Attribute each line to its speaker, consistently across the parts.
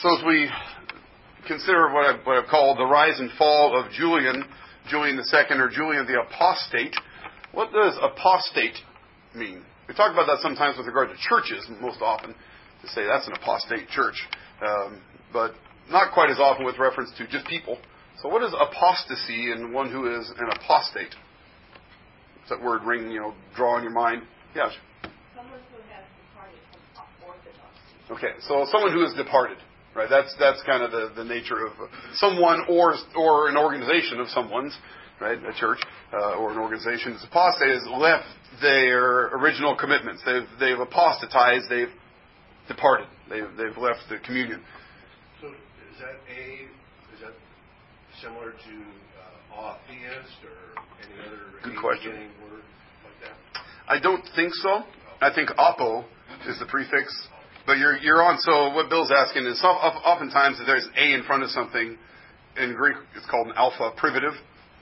Speaker 1: So as we consider what I've, what I've called the rise and fall of Julian, Julian II, or Julian the Apostate, what does apostate mean? We talk about that sometimes with regard to churches, most often, to say that's an apostate church, um, but not quite as often with reference to just people. So what is apostasy in one who is an apostate? Does that word ring, you know, draw on your mind?
Speaker 2: Yes. Someone who has departed from orthodoxy.
Speaker 1: Okay, so someone who has departed. Right, that's that's kind of the, the nature of someone or or an organization of someone's, right, a church uh, or an organization. This apostate has left their original commitments. They've they've apostatized. They've departed. They've they've left the communion.
Speaker 3: So is that a is that similar to uh, atheist or any other
Speaker 1: Good question.
Speaker 3: word like that?
Speaker 1: I don't think so. I think apo is the prefix but you're you're on. So what Bill's asking is, oftentimes if there's a in front of something, in Greek it's called an alpha privative.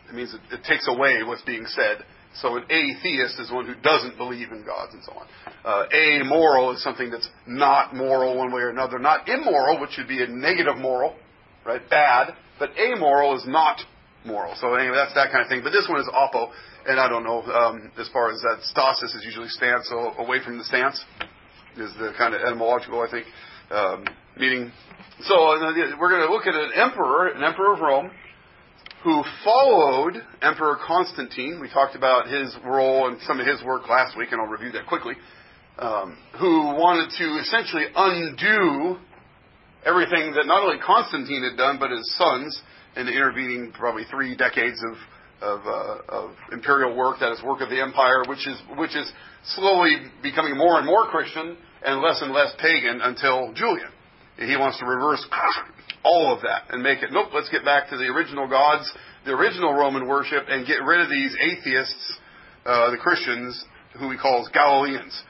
Speaker 1: It means it, it takes away what's being said. So an atheist is one who doesn't believe in gods and so on. Uh, amoral is something that's not moral one way or another. Not immoral, which would be a negative moral, right? Bad. But amoral is not moral. So anyway, that's that kind of thing. But this one is apo, and I don't know um, as far as that. Stasis is usually stance, so away from the stance is the kind of etymological, I think, um, meaning. So uh, we're going to look at an emperor, an emperor of Rome, who followed Emperor Constantine. We talked about his role and some of his work last week, and I'll review that quickly. Um, who wanted to essentially undo everything that not only Constantine had done, but his sons in the intervening probably three decades of of, uh, of imperial work, that is work of the empire, which is which is slowly becoming more and more Christian and less and less pagan until Julian. He wants to reverse all of that and make it, nope, let's get back to the original gods, the original Roman worship, and get rid of these atheists, uh, the Christians, who he calls Galileans.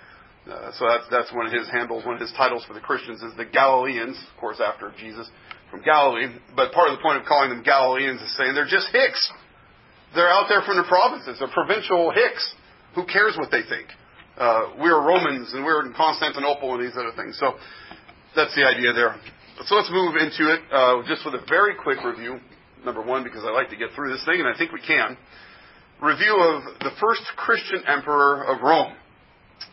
Speaker 1: Uh, so that's, that's one of his handles, one of his titles for the Christians is the Galileans, of course, after Jesus from Galilee. But part of the point of calling them Galileans is saying they're just Hicks. They're out there from the provinces. They're provincial Hicks. Who cares what they think? Uh, we're Romans and we're in Constantinople and these other things. So that's the idea there. So let's move into it uh, just with a very quick review. Number one, because I like to get through this thing, and I think we can. Review of the first Christian emperor of Rome.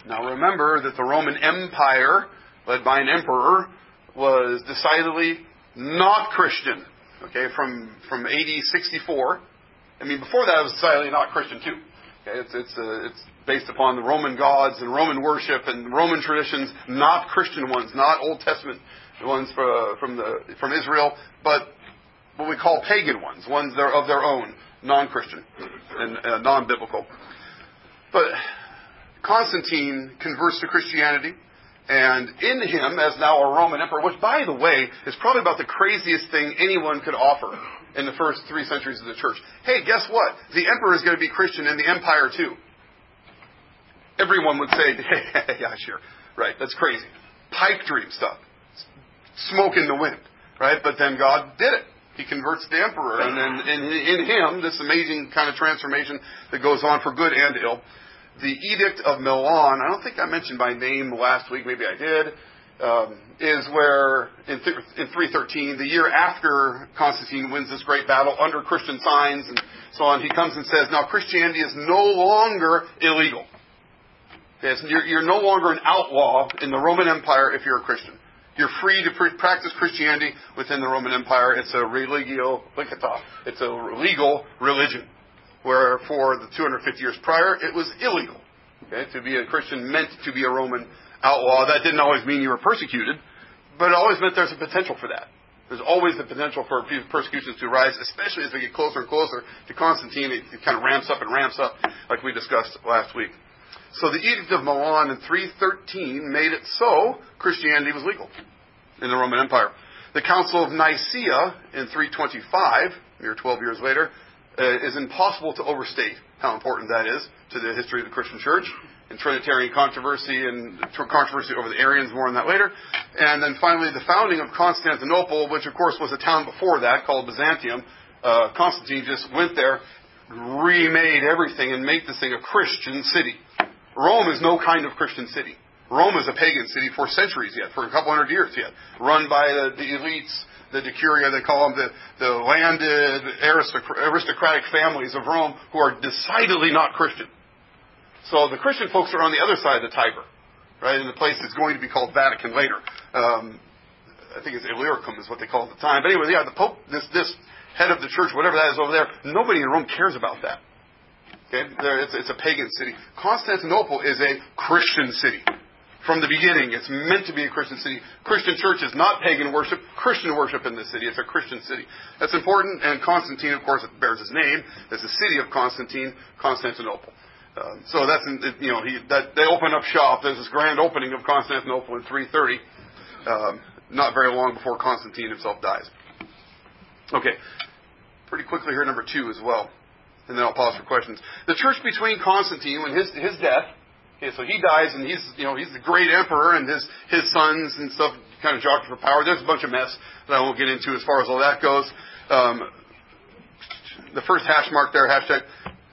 Speaker 1: Now remember that the Roman Empire, led by an emperor, was decidedly not Christian. Okay, from from AD 64. I mean, before that, it was decidedly not Christian too. Okay, it's it's uh, it's based upon the Roman gods and Roman worship and Roman traditions, not Christian ones, not Old Testament ones for, from, the, from Israel, but what we call pagan ones, ones that are of their own, non-Christian and uh, non-biblical. But Constantine converts to Christianity, and in him, as now a Roman emperor, which, by the way, is probably about the craziest thing anyone could offer in the first three centuries of the church. Hey, guess what? The emperor is going to be Christian and the empire too everyone would say, hey, yeah, sure. Right, that's crazy. Pipe dream stuff. Smoke in the wind. Right? But then God did it. He converts the emperor, and then in, in him, this amazing kind of transformation that goes on for good and ill. The Edict of Milan, I don't think I mentioned by name last week, maybe I did, um, is where in, th- in 313, the year after Constantine wins this great battle under Christian signs and so on, he comes and says, now Christianity is no longer illegal. You're, you're no longer an outlaw in the Roman Empire if you're a Christian. You're free to pr- practice Christianity within the Roman Empire. It's a religio licita. It's a legal religion. Where for the 250 years prior, it was illegal. Okay? To be a Christian meant to be a Roman outlaw. That didn't always mean you were persecuted, but it always meant there's a potential for that. There's always the potential for persecutions to rise, especially as we get closer and closer to Constantine. It kind of ramps up and ramps up, like we discussed last week. So the Edict of Milan in 313 made it so Christianity was legal in the Roman Empire. The Council of Nicaea in 325, mere 12 years later, uh, is impossible to overstate how important that is to the history of the Christian church and Trinitarian controversy and controversy over the Arians, more on that later. And then finally, the founding of Constantinople, which of course was a town before that called Byzantium. Uh, Constantine just went there, remade everything, and made this thing a Christian city. Rome is no kind of Christian city. Rome is a pagan city for centuries yet, for a couple hundred years yet, run by the, the elites, the decuria, they call them the, the landed aristocratic families of Rome who are decidedly not Christian. So the Christian folks are on the other side of the Tiber, right, in the place that's going to be called Vatican later. Um, I think it's Illyricum is what they call it at the time. But anyway, yeah, the Pope, this, this head of the church, whatever that is over there, nobody in Rome cares about that. Okay? It's, it's a pagan city. Constantinople is a Christian city. From the beginning, it's meant to be a Christian city. Christian church is not pagan worship, Christian worship in this city. It's a Christian city. That's important, and Constantine, of course, bears his name. It's the city of Constantine, Constantinople. Um, so that's you know he, that they open up shop. There's this grand opening of Constantinople in 330, um, not very long before Constantine himself dies. Okay, pretty quickly here, number two as well and then I'll pause for questions. The church between Constantine, and his his death, okay, so he dies, and he's you know he's the great emperor, and his his sons and stuff kind of jockey for power. There's a bunch of mess that I won't get into as far as all that goes. Um, the first hash mark there, hashtag,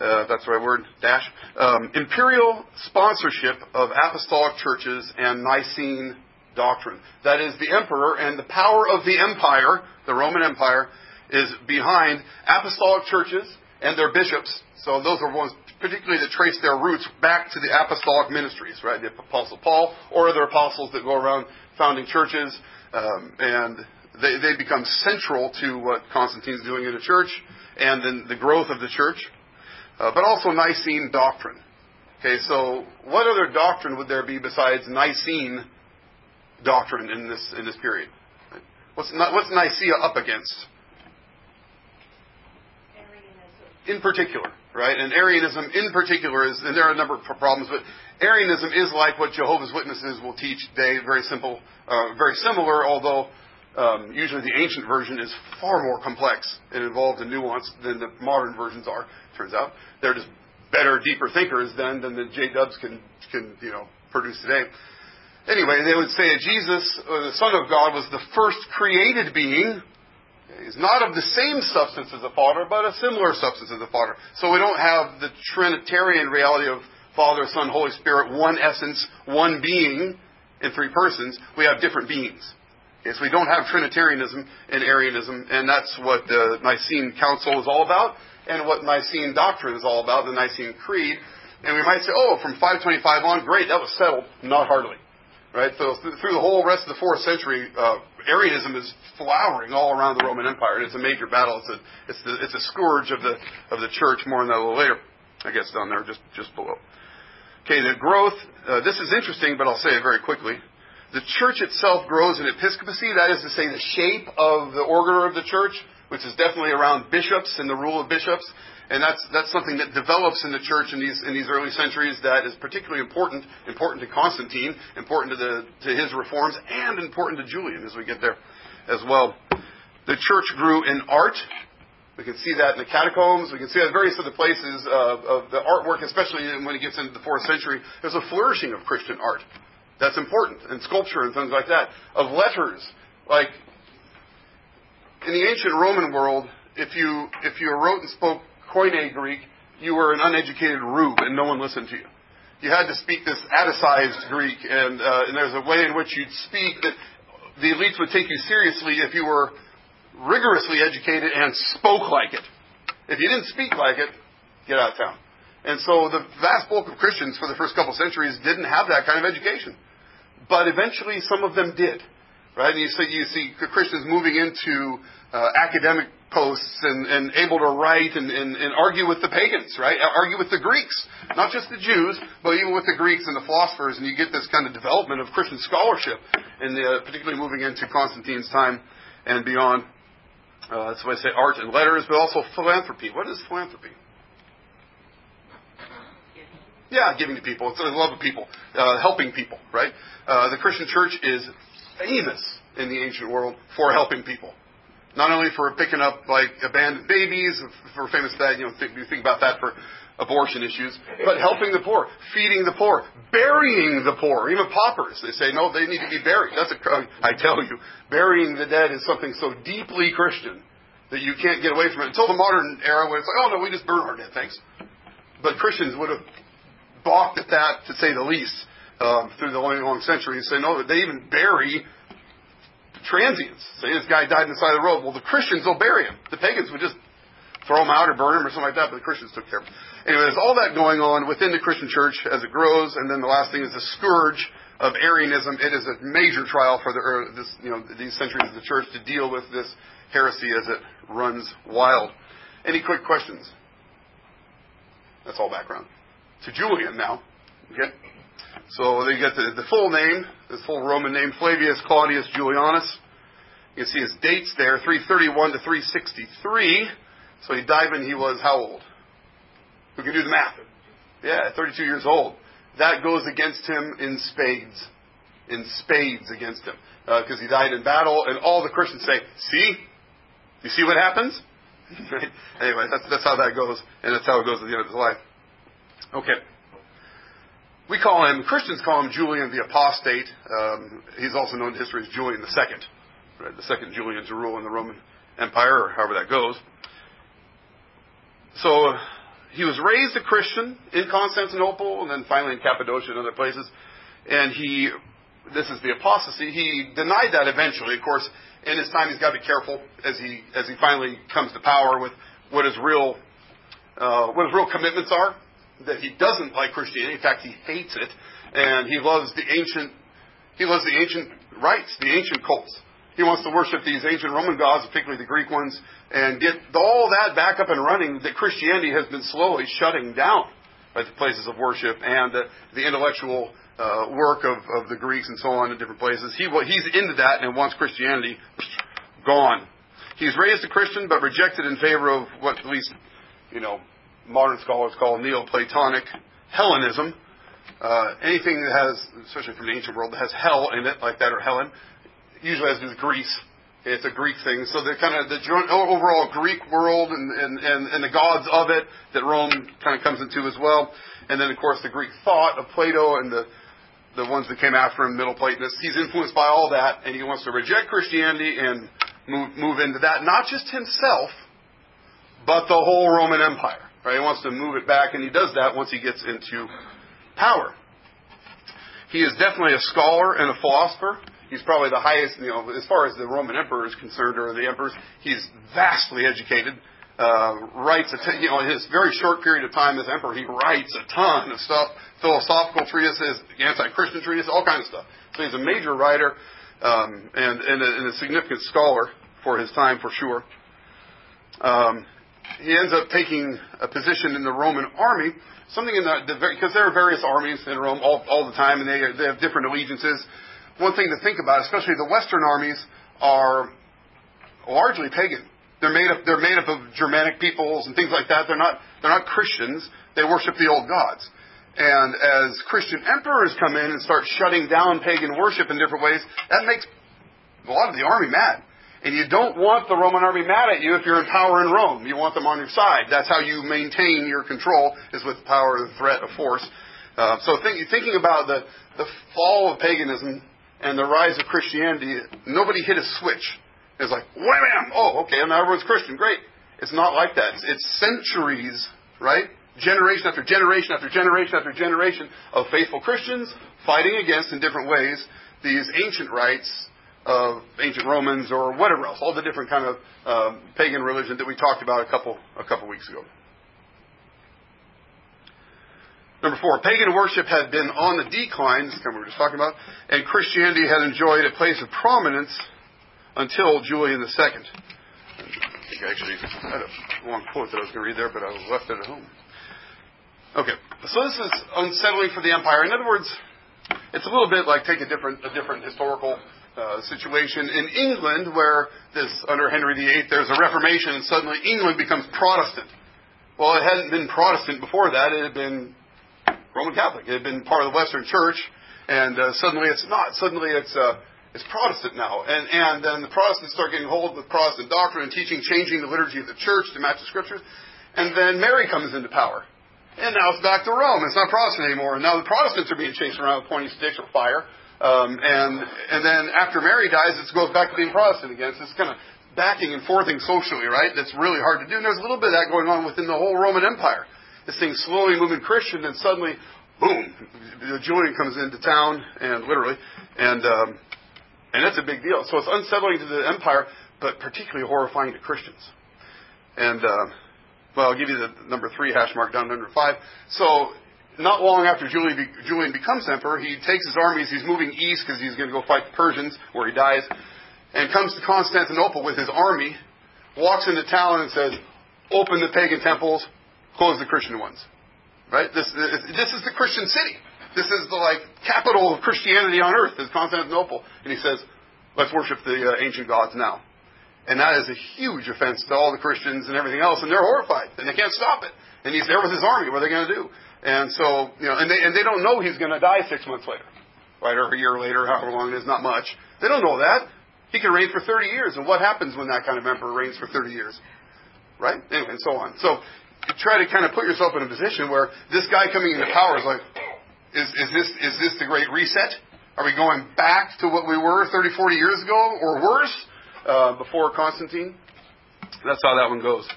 Speaker 1: that's the right word, dash. Um, imperial sponsorship of apostolic churches and Nicene doctrine. That is, the emperor and the power of the empire, the Roman Empire, is behind apostolic churches and their bishops. So those are ones particularly that trace their roots back to the apostolic ministries, right? The Apostle Paul or other apostles that go around founding churches, um, and they, they become central to what Constantine's doing in the church and then the growth of the church, uh, but also Nicene doctrine. Okay, so what other doctrine would there be besides Nicene doctrine in this in this period? What's, what's Nicaea up against? Arianism. in particular, right? And Arianism in particular is, and there are a number of problems, but Arianism is like what Jehovah's Witnesses will teach today, very simple, uh, very similar, although um, usually the ancient version is far more complex and involved in nuance than the modern versions are. Turns out they're just better, deeper thinkers then than the J Dubs can can you know produce today. Anyway, they would say that Jesus, uh, the Son of God, was the first created being is not of the same substance as the Father, but a similar substance as the Father. So we don't have the Trinitarian reality of Father, Son, Holy Spirit, one essence, one being in three persons. We have different beings. So we don't have Trinitarianism and Arianism, and that's what the Nicene Council is all about, and what Nicene doctrine is all about, the Nicene Creed. And we might say, oh, from 525 on, great, that was settled. Not hardly. Right? So through the whole rest of the fourth century, uh, Arianism is flowering all around the Roman Empire. and It's a major battle. It's a, it's, the, it's a scourge of the, of the church. More on that a little later. I guess down there, just, just below. Okay, the growth. Uh, this is interesting, but I'll say it very quickly. The church itself grows in episcopacy. That is to say, the shape of the order of the church, which is definitely around bishops and the rule of bishops. And that's, that's something that develops in the church in these, in these early centuries that is particularly important, important to Constantine, important to, the, to his reforms, and important to Julian as we get there as well. The church grew in art. We can see that in the catacombs. We can see that in various other places of, of the artwork, especially when it gets into the fourth century. There's a flourishing of Christian art. That's important, and sculpture and things like that. Of letters, like in the ancient Roman world, if you if you wrote and spoke Koine Greek, you were an uneducated rube and no one listened to you. You had to speak this Atticized Greek, and, uh, and there's a way in which you'd speak that the elites would take you seriously if you were rigorously educated and spoke like it. If you didn't speak like it, get out of town. And so the vast bulk of Christians for the first couple centuries didn't have that kind of education. But eventually some of them did. Right? And you see, you see Christians moving into uh, academic posts and, and able to write and, and, and argue with the pagans, right? Argue with the Greeks, not just the Jews, but even with the Greeks and the philosophers, and you get this kind of development of Christian scholarship, and particularly moving into Constantine's time and beyond. Uh, that's why I say art and letters, but also philanthropy. What is philanthropy? Yeah, giving to people. It's the love of people, uh, helping people, right? Uh, the Christian church is famous in the ancient world for helping people. Not only for picking up like abandoned babies, for famous that you know you think about that for abortion issues, but helping the poor, feeding the poor, burying the poor, even paupers. They say no, they need to be buried. That's a I tell you, burying the dead is something so deeply Christian that you can't get away from it until the modern era when it's like, oh no, we just burn our dead, thanks. But Christians would have balked at that to say the least. um, through the long, long centuries. Say no, they even bury transients. Say this guy died in the side of the road. Well, the Christians will bury him. The pagans would just throw him out or burn him or something like that, but the Christians took care of him. Anyway, there's all that going on within the Christian church as it grows, and then the last thing is the scourge of Arianism. It is a major trial for the or this, you know, these centuries of the church to deal with this heresy as it runs wild. Any quick questions? That's all background. To Julian now. Okay? So they get the, the full name, his full Roman name, Flavius Claudius Julianus. You can see his dates there, 331 to 363. So he died when he was how old? Who can do the math? Yeah, 32 years old. That goes against him in spades. In spades against him. Because uh, he died in battle, and all the Christians say, See? You see what happens? anyway, that's, that's how that goes, and that's how it goes at the end of his life. Okay. We call him, Christians call him Julian the Apostate. Um, he's also known in history as Julian the Second, right? the second Julian to rule in the Roman Empire, or however that goes. So he was raised a Christian in Constantinople and then finally in Cappadocia and other places. And he, this is the apostasy, he denied that eventually. Of course, in his time, he's got to be careful as he, as he finally comes to power with what his real, uh, what his real commitments are. That he doesn't like Christianity. In fact, he hates it. And he loves the ancient, he loves the ancient rites, the ancient cults. He wants to worship these ancient Roman gods, particularly the Greek ones, and get all that back up and running that Christianity has been slowly shutting down at the places of worship and the, the intellectual uh, work of, of the Greeks and so on in different places. He, he's into that and wants Christianity gone. He's raised a Christian but rejected in favor of what at least, you know, modern scholars call Neoplatonic Hellenism. Uh, anything that has, especially from the ancient world, that has hell in it, like that or Helen, usually has to do with Greece. It's a Greek thing. So the kind of the overall Greek world and, and, and, and the gods of it that Rome kind of comes into as well. And then, of course, the Greek thought of Plato and the, the ones that came after him, Middle Platonists. He's influenced by all that, and he wants to reject Christianity and move, move into that. Not just himself, but the whole Roman Empire. Right? He wants to move it back, and he does that once he gets into power. He is definitely a scholar and a philosopher. He's probably the highest, you know, as far as the Roman emperor is concerned, or the emperors. He's vastly educated. Uh, writes a t- you know in his very short period of time as emperor, he writes a ton of stuff, philosophical treatises, anti-Christian treatises, all kinds of stuff. So he's a major writer um, and, and, a, and a significant scholar for his time, for sure. Um, he ends up taking a position in the Roman army, something in the, because there are various armies in Rome all, all the time, and they, they have different allegiances one thing to think about, especially the Western armies, are largely pagan. They're made up. They're made up of Germanic peoples and things like that. They're not. They're not Christians. They worship the old gods. And as Christian emperors come in and start shutting down pagan worship in different ways, that makes a lot of the army mad. And you don't want the Roman army mad at you if you're in power in Rome. You want them on your side. That's how you maintain your control, is with power, the threat of force. Uh, so think, thinking about the, the fall of paganism and the rise of Christianity, nobody hit a switch. It's like, wham! Oh, okay, now everyone's Christian. Great. It's not like that. It's, it's centuries, right? Generation after generation after generation after generation of faithful Christians fighting against, in different ways, these ancient rites of ancient Romans or whatever else, all the different kind of um, pagan religion that we talked about a couple a couple weeks ago. Number four, pagan worship had been on the decline, this is kind of we were just talking about, and Christianity had enjoyed a place of prominence until Julian II. I think I actually had a long quote that I was going to read there, but I left it at home. Okay, so this is unsettling for the empire. In other words, it's a little bit like take a different, a different historical uh, situation in England, where this under Henry VIII, there's a Reformation, and suddenly England becomes Protestant. Well, it hadn't been Protestant before that; it had been Roman Catholic. It had been part of the Western Church, and uh, suddenly it's not. Suddenly it's uh, it's Protestant now, and and then the Protestants start getting hold of Protestant doctrine and teaching, changing the liturgy of the church to match the scriptures, and then Mary comes into power, and now it's back to Rome. It's not Protestant anymore, and now the Protestants are being chased around with pointy sticks or fire, um, and and then after Mary dies, it goes back to being Protestant again. So it's kind of backing and forthing socially, right? That's really hard to do. And there's a little bit of that going on within the whole Roman Empire this thing slowly moving Christian, and suddenly boom, Julian comes into town, and literally, and um, and that's a big deal. So it's unsettling to the empire, but particularly horrifying to Christians. And uh, well, I'll give you the number three hash mark down to number five. So not long after Julian, Julian becomes emperor, he takes his armies. He's moving east because he's going to go fight the Persians, where he dies, and comes to Constantinople with his army. Walks into town and says, "Open the pagan temples, close the Christian ones." Right? This, this is the Christian city. This is the like capital of Christianity on earth, is Constantinople. And he says, let's worship the uh, ancient gods now. And that is a huge offense to all the Christians and everything else, and they're horrified, and they can't stop it. And he's there with his army. What are they going to do? And so, you know, and they and they don't know he's going to die six months later, right, or a year later, however long it is, not much. They don't know that. He can reign for 30 years, and what happens when that kind of emperor reigns for 30 years, right? Anyway, and so on. So try to kind of put yourself in a position where this guy coming into power is like, is, is this is this the great reset? Are we going back to what we were 30, 40 years ago, or worse, uh, before Constantine? That's how that one goes.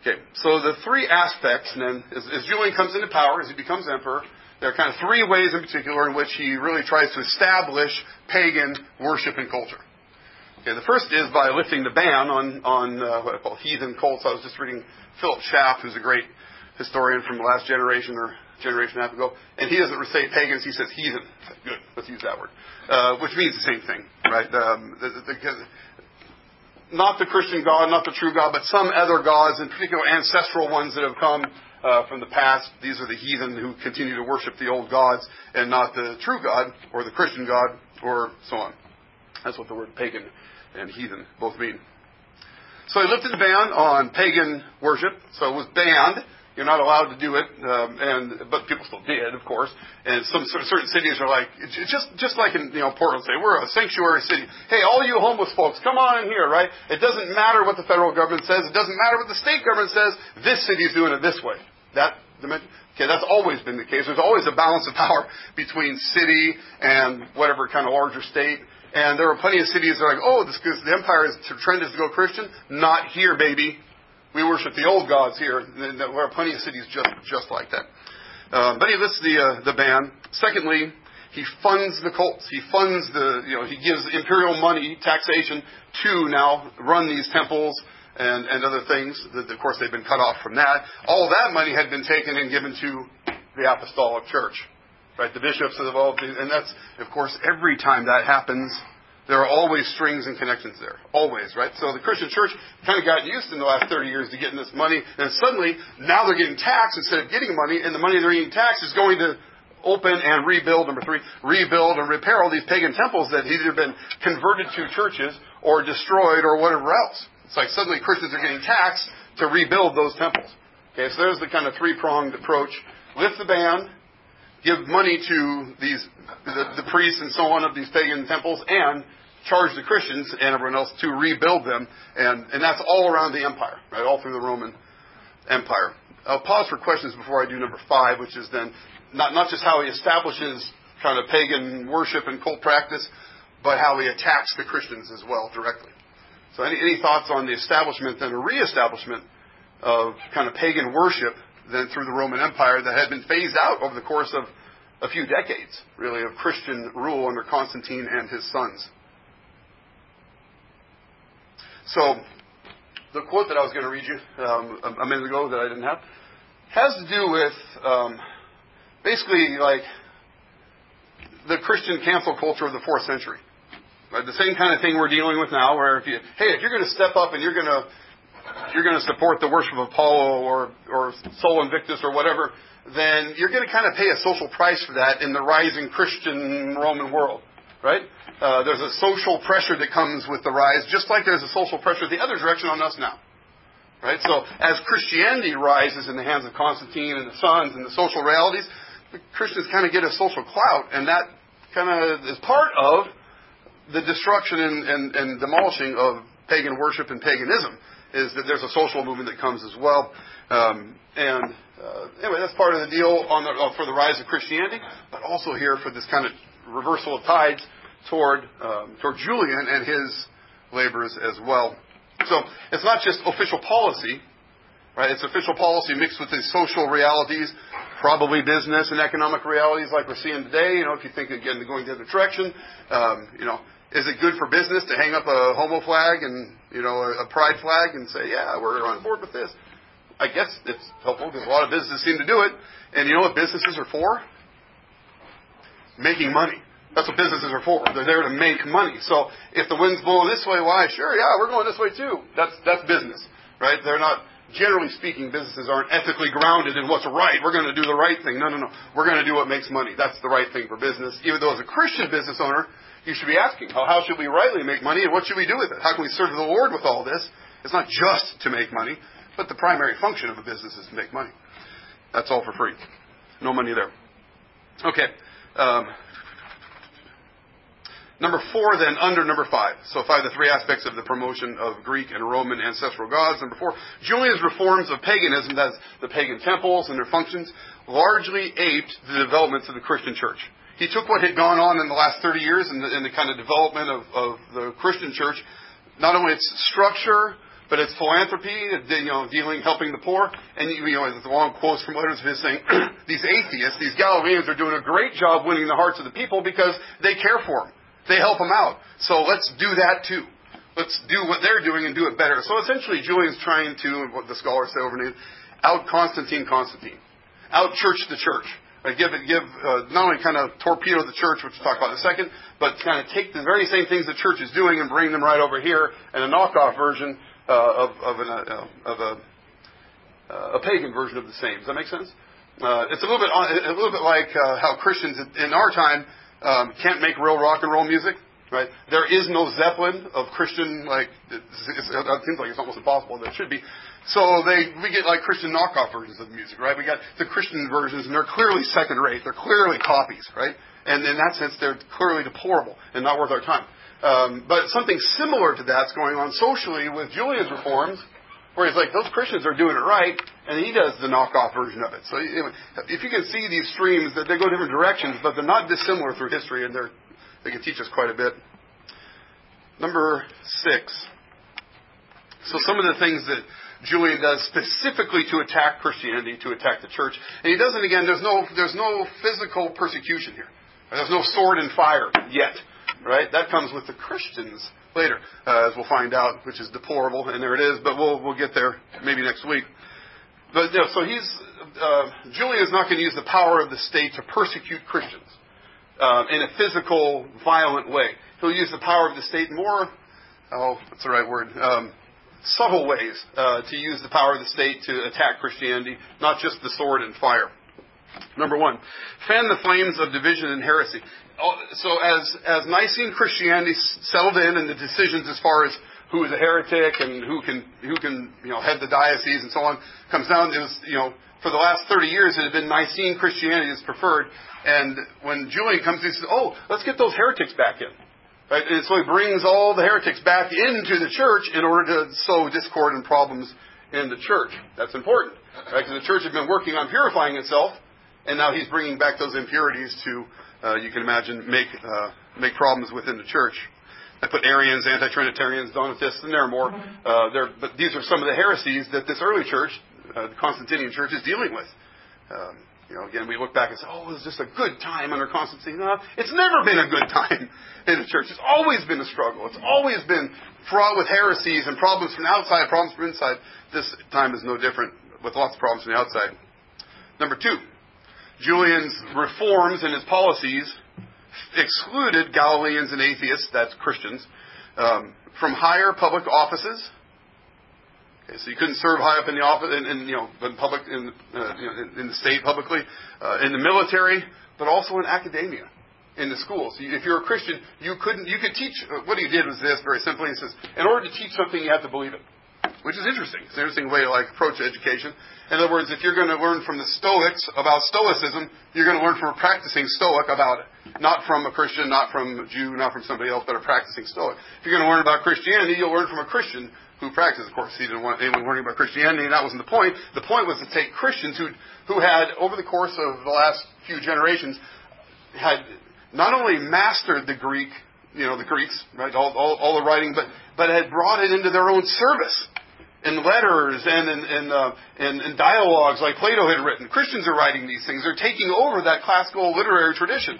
Speaker 1: Okay, so the three aspects, and then as, as Julian comes into power, as he becomes emperor, there are kind of three ways in particular in which he really tries to establish pagan worship and culture. Okay, the first is by lifting the ban on on uh, what I call heathen cults. I was just reading Philip Schaff, who's a great historian from the last generation or generation and a half ago, and he doesn't say pagans, he says heathen. Good, let's use that word, uh, which means the same thing, right? Um, the, the, the, not the Christian God, not the true God, but some other gods, in particular ancestral ones that have come uh, from the past. These are the heathen who continue to worship the old gods and not the true God or the Christian God or so on. That's what the word pagan and heathen both mean. So he lifted the ban on pagan worship. So it was banned. You're not allowed to do it, um, and but people still did, of course. And some certain cities are like just just like in you know Portland, say we're a sanctuary city. Hey, all you homeless folks, come on in here, right? It doesn't matter what the federal government says. It doesn't matter what the state government says. This city is doing it this way. That dimension. Okay, that's always been the case. There's always a balance of power between city and whatever kind of larger state. And there are plenty of cities that are like, oh, this the empire is trend is to go Christian. Not here, baby. We worship the old gods here. There are plenty of cities just just like that. Uh, but he lists the uh, the ban. Secondly, he funds the cults. He funds the you know he gives imperial money taxation to now run these temples and and other things. Of course, they've been cut off from that. All that money had been taken and given to the apostolic church right? The bishops have all, and that's, of course, every time that happens, there are always strings and connections there. Always, right? So the Christian church kind of got used in the last 30 years to getting this money, and suddenly, now they're getting taxed instead of getting money, and the money they're getting taxed is going to open and rebuild, number three, rebuild and repair all these pagan temples that have either been converted to churches or destroyed or whatever else. It's like suddenly Christians are getting taxed to rebuild those temples. Okay, so there's the kind of three pronged approach. Lift the ban, give money to these the, the priests and so on of these pagan temples and charge the Christians and everyone else to rebuild them, and, and that's all around the empire, right? All through the Roman Empire. I'll pause for questions before I do number five, which is then not, not just how he establishes kind of pagan worship and cult practice, but how he attacks the Christians as well directly. So, any, any thoughts on the establishment and a reestablishment of kind of pagan worship then through the Roman Empire that had been phased out over the course of a few decades, really, of Christian rule under Constantine and his sons. So, the quote that I was going to read you um, a minute ago that I didn't have has to do with um, basically like the Christian cancel culture of the fourth century. Right? The same kind of thing we're dealing with now, where if you, hey, if you're going to step up and you're going to you're going to support the worship of Apollo or, or Sol Invictus or whatever, then you're going to kind of pay a social price for that in the rising Christian Roman world, right? Uh, there's a social pressure that comes with the rise, just like there's a social pressure the other direction on us now. Right? So as Christianity rises in the hands of Constantine and the sons and the social realities, the Christians kind of get a social clout, and that kind of is part of the destruction and, and, and demolishing of pagan worship and paganism is that there's a social movement that comes as well. Um, and uh, anyway, that's part of the deal on the, uh, for the rise of Christianity, but also here for this kind of reversal of tides toward um, toward Julian and his labors as well. So it's not just official policy, right? It's official policy mixed with the social realities, probably business and economic realities like we're seeing today. You know, if you think again going the other direction, um, you know, is it good for business to hang up a homo flag and you know a, a pride flag and say, yeah, we're on board with this? I guess it's helpful because a lot of businesses seem to do it. And you know what businesses are for? Making money. That's what businesses are for. They're there to make money. So if the wind's blowing this way, why? Sure, yeah, we're going this way too. That's that's business, right? They're not. Generally speaking, businesses aren't ethically grounded in what's right. We're going to do the right thing. No, no, no. We're going to do what makes money. That's the right thing for business. Even though as a Christian business owner, you should be asking, how, how should we rightly make money and what should we do with it? How can we serve the Lord with all this? It's not just to make money, but the primary function of a business is to make money. That's all for free. No money there. Okay. Um, Number four, then, under number five. So five, the three aspects of the promotion of Greek and Roman ancestral gods. Number four, Julian's reforms of paganism, that's the pagan temples and their functions, largely aped the developments of the Christian church. He took what had gone on in the last 30 years in the, in the kind of development of, of the Christian church, not only its structure, but it's philanthropy, you know, dealing, helping the poor. And, you know, as the long quotes from letters of his saying, these atheists, these Galileans are doing a great job winning the hearts of the people because they care for them. They help them out. So let's do that too. Let's do what they're doing and do it better. So essentially, Julian's trying to, what the scholars say overnight, out Constantine Constantine, out church the church. Right? Give it, give uh, not only kind of torpedo the church, which we'll talk about in a second, but kind of take the very same things the church is doing and bring them right over here in a knockoff version uh, of, of, an, uh, of a, uh, a pagan version of the same. Does that make sense? Uh, it's a little bit a little bit like uh, how Christians in our time um, can't make real rock and roll music, right? There is no Zeppelin of Christian like it seems like it's almost impossible. That there should be. So they we get like Christian knockoff versions of the music, right? We got the Christian versions, and they're clearly second rate. They're clearly copies, right? And in that sense, they're clearly deplorable and not worth our time. Um, but something similar to that's going on socially with Julian's reforms where he's like, those Christians are doing it right, and he does the knockoff version of it. So if you can see these streams, that they go different directions, but they're not dissimilar through history, and they're, they can teach us quite a bit. Number six. So some of the things that Julian does specifically to attack Christianity, to attack the church, and he doesn't again. There's no there's no physical persecution here. There's no sword and fire yet, right? That comes with the Christians later, uh, as we'll find out, which is deplorable, and there it is. But we'll we'll get there maybe next week. But you know, so he's uh, Julian is not going to use the power of the state to persecute Christians uh, in a physical, violent way. He'll use the power of the state more. Oh, what's the right word? Um, subtle ways uh, to use the power of the state to attack Christianity, not just the sword and fire. Number one, fan the flames of division and heresy Oh, so as as Nicene Christianity settled in and the decisions as far as who is a heretic and who can who can you know head the diocese and so on comes down. It was you know for the last 30 years it had been Nicene Christianity that's preferred. And when Julian comes, he says, "Oh, let's get those heretics back in." Right? And so he brings all the heretics back into the church in order to sow discord and problems in the church. That's important, right? Because the church had been working on purifying itself, and now he's bringing back those impurities to uh, you can imagine, make, uh, make problems within the church. I put Arians, anti-Trinitarians, Donatists, and there are more. Uh, there, but these are some of the heresies that this early church, uh, the Constantinian church, is dealing with. Um, you know, again, we look back and say, "Oh, it was just a good time under Constantine." No, it's never been a good time in the church. It's always been a struggle. It's always been fraught with heresies and problems from outside, problems from inside. This time is no different, with lots of problems from the outside. Number two, Julian's reforms and his policies excluded Galileans and atheists, that's Christians, um, from higher public offices. Okay, so you couldn't serve high up in the office, in, in you know, in public, in, uh, you know, in, the state publicly, uh, in the military, but also in academia, in the schools. If you're a Christian, you couldn't, you could teach. Uh, what he did was this, very simply. He says, in order to teach something, you have to believe it which is interesting. It's an interesting way to like approach education. In other words, if you're going to learn from the Stoics about Stoicism, you're going to learn from a practicing Stoic about it. Not from a Christian, not from a Jew, not from somebody else, but a practicing Stoic. If you're going to learn about Christianity, you'll learn from a Christian who practices. Of course, he didn't want anyone learning about Christianity, and that wasn't the point. The point was to take Christians who who had, over the course of the last few generations, had not only mastered the Greek, you know, the Greeks, right, all, all, all the writing, but but had brought it into their own service in letters and in, in, uh, in, in dialogues like Plato had written. Christians are writing these things. They're taking over that classical literary tradition.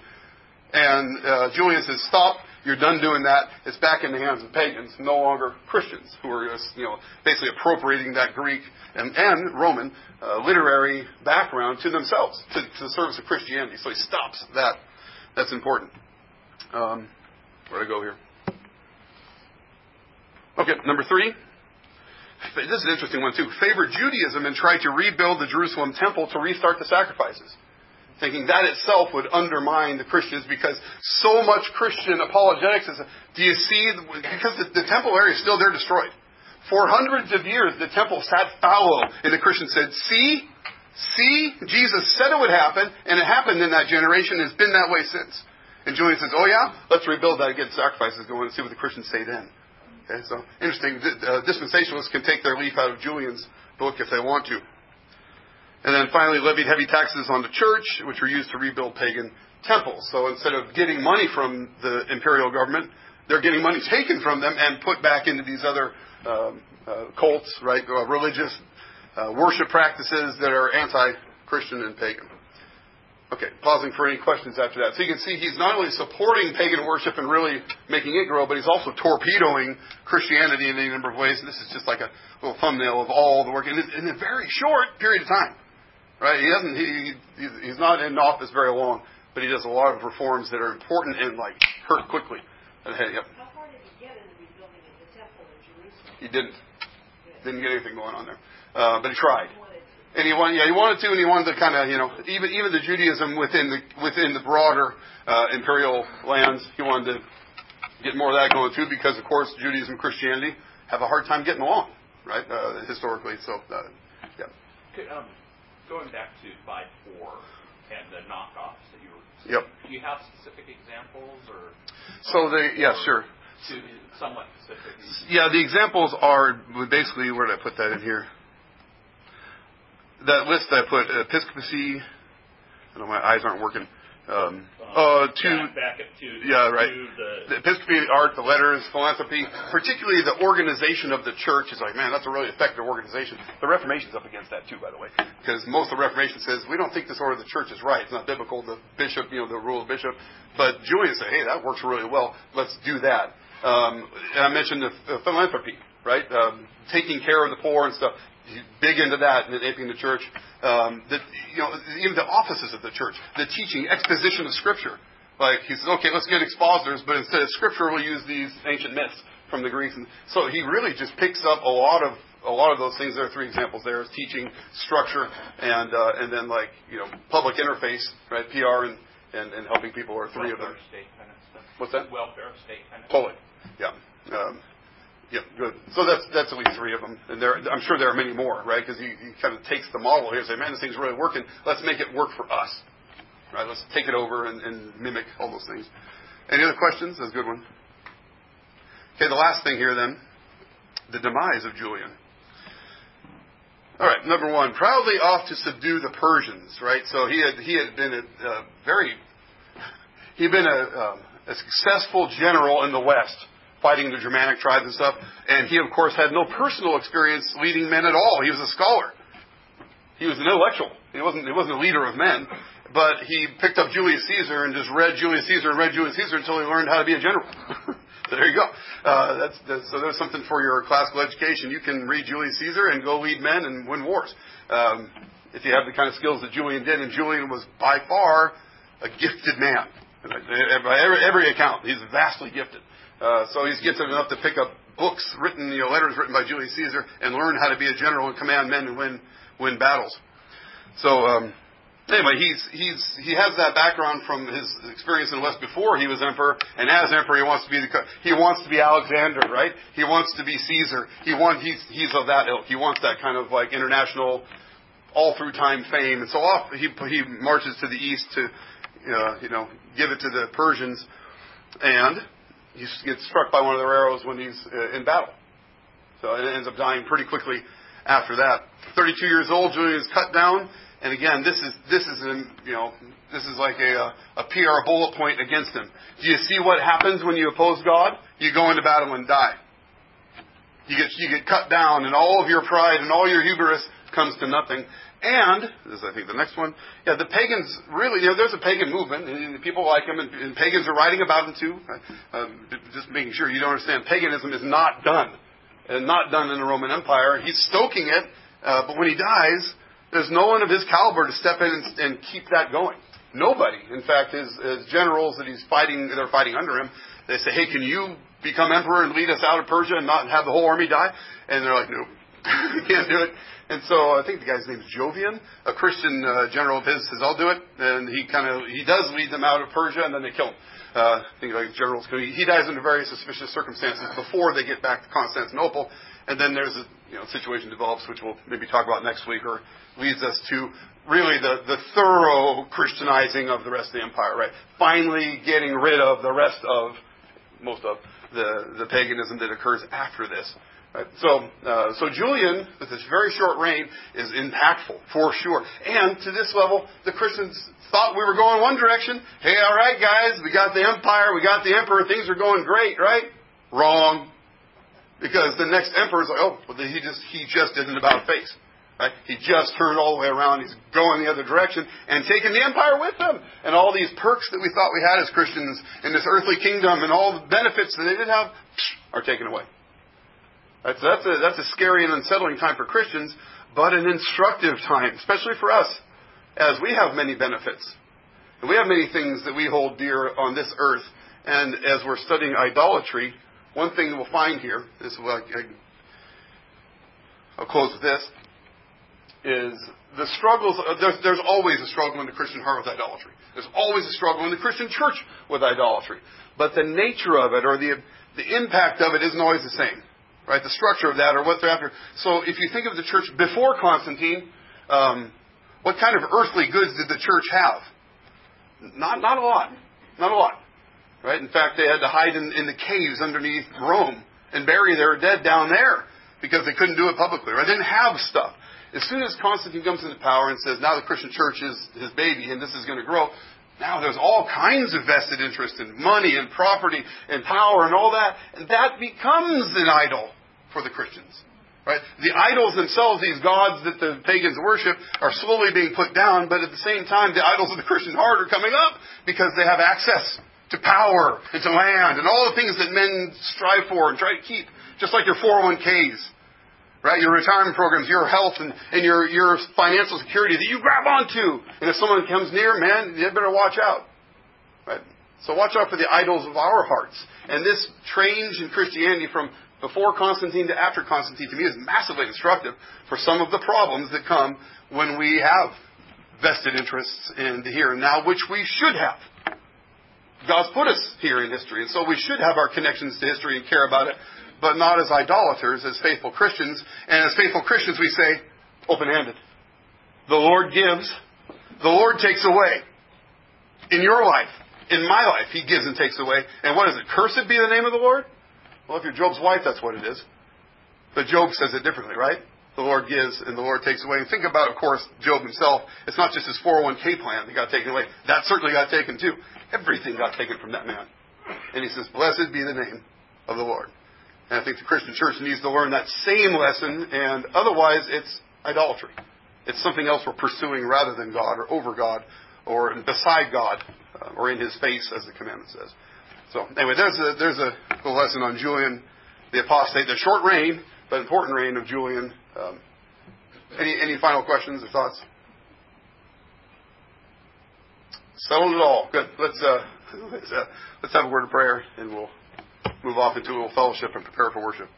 Speaker 1: And uh, Julian says, stop. You're done doing that. It's back in the hands of pagans, no longer Christians, who are just, you know, basically appropriating that Greek and, and Roman uh, literary background to themselves, to, to, the service of Christianity. So he stops that. That's important. Um, where I go here? Okay, number three. This is an interesting one too. Favored Judaism and tried to rebuild the Jerusalem temple to restart the sacrifices thinking that itself would undermine the Christians because so much Christian apologetics is, do you see, because the, the temple area is still there destroyed. For hundreds of years, the temple sat fallow, and the Christians said, see, see, Jesus said it would happen, and it happened in that generation, and it's been that way since. And Julian says, oh yeah, let's rebuild that, get sacrifices going, and see what the Christians say then. Okay, so interesting. Uh, dispensationalists can take their leaf out of Julian's book if they want to. And then finally levied heavy taxes on the church, which were used to rebuild pagan temples. So instead of getting money from the imperial government, they're getting money taken from them and put back into these other um, uh, cults, right? Uh, religious uh, worship practices that are anti-Christian and pagan. Okay, pausing for any questions after that. So you can see he's not only supporting pagan worship and really making it grow, but he's also torpedoing Christianity in any number of ways. And this is just like a little thumbnail of all the work in a very short period of time. Right? He doesn't. He he's not in office very long, but he does a lot of reforms that are important and like hurt quickly.
Speaker 2: And, hey, yep. How far did he get in the rebuilding of the temple in Jerusalem?
Speaker 1: He didn't. Didn't get anything going on there, uh, but he tried. And he wanted, yeah, he wanted to, and he wanted to kind of, you know, even even the Judaism within the within the broader uh, imperial lands, he wanted to get more of that going too, because of course Judaism and Christianity have a hard time getting along, right? Uh, historically, so uh, yeah.
Speaker 4: Okay, um, going back to slide four and the knockoffs that you were.
Speaker 1: Yep.
Speaker 4: Do you have specific examples or?
Speaker 1: So the yeah sure.
Speaker 4: To somewhat specific.
Speaker 1: Yeah, the examples are basically where did I put that in here? That list I put episcopacy. I know my eyes aren't working. Um, uh, to
Speaker 4: back, back to
Speaker 1: yeah right.
Speaker 4: to the,
Speaker 1: the art the letters philanthropy particularly the organization of the church is like man that's a really effective organization. The reformation's up against that too by the way because most of the reformation says we don't think this order of the church is right. It's not biblical. The bishop you know the rule of bishop. But julian said hey that works really well. Let's do that. Um, and i mentioned the, the philanthropy right? Um, taking care of the poor and stuff big into that and aping the church. Um, the, you know, even the offices of the church, the teaching, exposition of Scripture. Like he says, okay, let's get expositors, but instead of Scripture, we'll use these ancient myths from the Greeks. And so he really just picks up a lot of a lot of those things. There are three examples there: is teaching, structure, and uh, and then like you know public interface, right? PR and and, and helping people are three
Speaker 4: welfare
Speaker 1: of them.
Speaker 4: State kind of stuff.
Speaker 1: What's that?
Speaker 4: Welfare state kind of.
Speaker 1: Totally. Yeah. Um, Yep, good. So that's that's at least three of them, and there I'm sure there are many more, right? Because he, he kind of takes the model here and say, man, this thing's really working. Let's make it work for us, right? Let's take it over and, and mimic all those things. Any other questions? That's a good one. Okay, the last thing here then, the demise of Julian. All right, number one, proudly off to subdue the Persians, right? So he had he had been a, a very he had been a, um, a successful general in the West fighting the Germanic tribes and stuff. And he, of course, had no personal experience leading men at all. He was a scholar. He was an intellectual. He wasn't, he wasn't a leader of men. But he picked up Julius Caesar and just read Julius Caesar and read Julius Caesar until he learned how to be a general. so there you go. Uh, that's, that's, so there's something for your classical education. You can read Julius Caesar and go lead men and win wars. Um, if you have the kind of skills that Julian did, and Julian was by far a gifted man. By every, every account, he's vastly gifted. Uh, so he's gifted enough to pick up books written, you know, letters written by Julius Caesar, and learn how to be a general and command men and win win battles. So um, anyway, he's he's he has that background from his experience in the West before he was emperor, and as emperor, he wants to be the he wants to be Alexander, right? He wants to be Caesar. He want he's he's of that ilk. He wants that kind of like international, all through time fame, and so off he he marches to the east to, uh, you know, give it to the Persians, and he gets struck by one of their arrows when he's uh, in battle. So it ends up dying pretty quickly after that. 32 years old, Julian is cut down, and again, this is this is an, you know this is like a, a PR bullet point against him. Do you see what happens when you oppose God? You go into battle and die. You get you get cut down, and all of your pride and all your hubris comes to nothing. And this is, I think, the next one. Yeah, the pagans really, you know, there's a pagan movement, and people like them, and, and pagans are writing about them too. Um, just making sure you don't understand, paganism is not done, and not done in the Roman Empire. He's stoking it, uh, but when he dies, there's no one of his caliber to step in and, and keep that going. Nobody. In fact, his, his generals that he's fighting, they're fighting under him. They say, "Hey, can you become emperor and lead us out of Persia and not have the whole army die?" And they're like, "Nope, can't do it." And so I think the guy's name is Jovian, a Christian uh, general of his, says, "I'll do it." And he kind of he does lead them out of Persia, and then they kill him. Uh, I think like generals, he dies under very suspicious circumstances before they get back to Constantinople, and then there's a you know situation develops, which we'll maybe talk about next week, or leads us to really the the thorough Christianizing of the rest of the empire, right? Finally getting rid of the rest of most of the the paganism that occurs after this. Right? So, uh, so Julian, with this very short reign, is impactful for sure. And to this level, the Christians thought we were going one direction. Hey, all right, guys, we got the empire, we got the emperor, things are going great, right? Wrong, because the next emperor is like, oh, well, he just he just did an about face. Right? He just turned all the way around. He's going the other direction and taking the empire with him. And all these perks that we thought we had as Christians in this earthly kingdom and all the benefits that they did have are taken away. That's a, that's a scary and unsettling time for Christians, but an instructive time, especially for us, as we have many benefits. And we have many things that we hold dear on this earth. And as we're studying idolatry, one thing we'll find here, this will, I, I'll close with this, is the struggles, uh, there's, there's always a struggle in the Christian heart with idolatry. There's always a struggle in the Christian church with idolatry. But the nature of it or the, the impact of it isn't always the same right? The structure of that or what they're after. So if you think of the church before Constantine, um, what kind of earthly goods did the church have? Not, not a lot. Not a lot. Right? In fact, they had to hide in, in the caves underneath Rome and bury their dead down there because they couldn't do it publicly. Right? They didn't have stuff. As soon as Constantine comes into power and says, now the Christian church is his baby and this is going to grow, now there's all kinds of vested interest in money and property and power and all that, and that becomes an idol for the Christians. Right? The idols themselves, these gods that the pagans worship, are slowly being put down, but at the same time, the idols of the Christian heart are coming up because they have access to power and to land and all the things that men strive for and try to keep, just like your 401ks right? Your retirement programs, your health, and, and your, your financial security that you grab onto. And if someone comes near, man, you better watch out. Right? So watch out for the idols of our hearts. And this change in Christianity from before Constantine to after Constantine to me is massively instructive for some of the problems that come when we have vested interests in the here and now, which we should have. God's put us here in history, and so we should have our connections to history and care about it but not as idolaters, as faithful Christians. And as faithful Christians, we say, open handed. The Lord gives, the Lord takes away. In your life, in my life, He gives and takes away. And what is it? Cursed be the name of the Lord? Well, if you're Job's wife, that's what it is. But Job says it differently, right? The Lord gives and the Lord takes away. And think about, of course, Job himself. It's not just his 401k plan that got taken away. That certainly got taken too. Everything got taken from that man. And he says, Blessed be the name of the Lord. And I think the Christian church needs to learn that same lesson, and otherwise it's idolatry. It's something else we're pursuing rather than God or over God or beside God uh, or in His face, as the commandment says. So anyway, there's a there's a little lesson on Julian the apostate, the short reign but important reign of Julian. Um, any any final questions or thoughts? Settled it all. Good. Let's uh, let's, uh, let's have a word of prayer and we'll move off into a little fellowship and prepare for worship.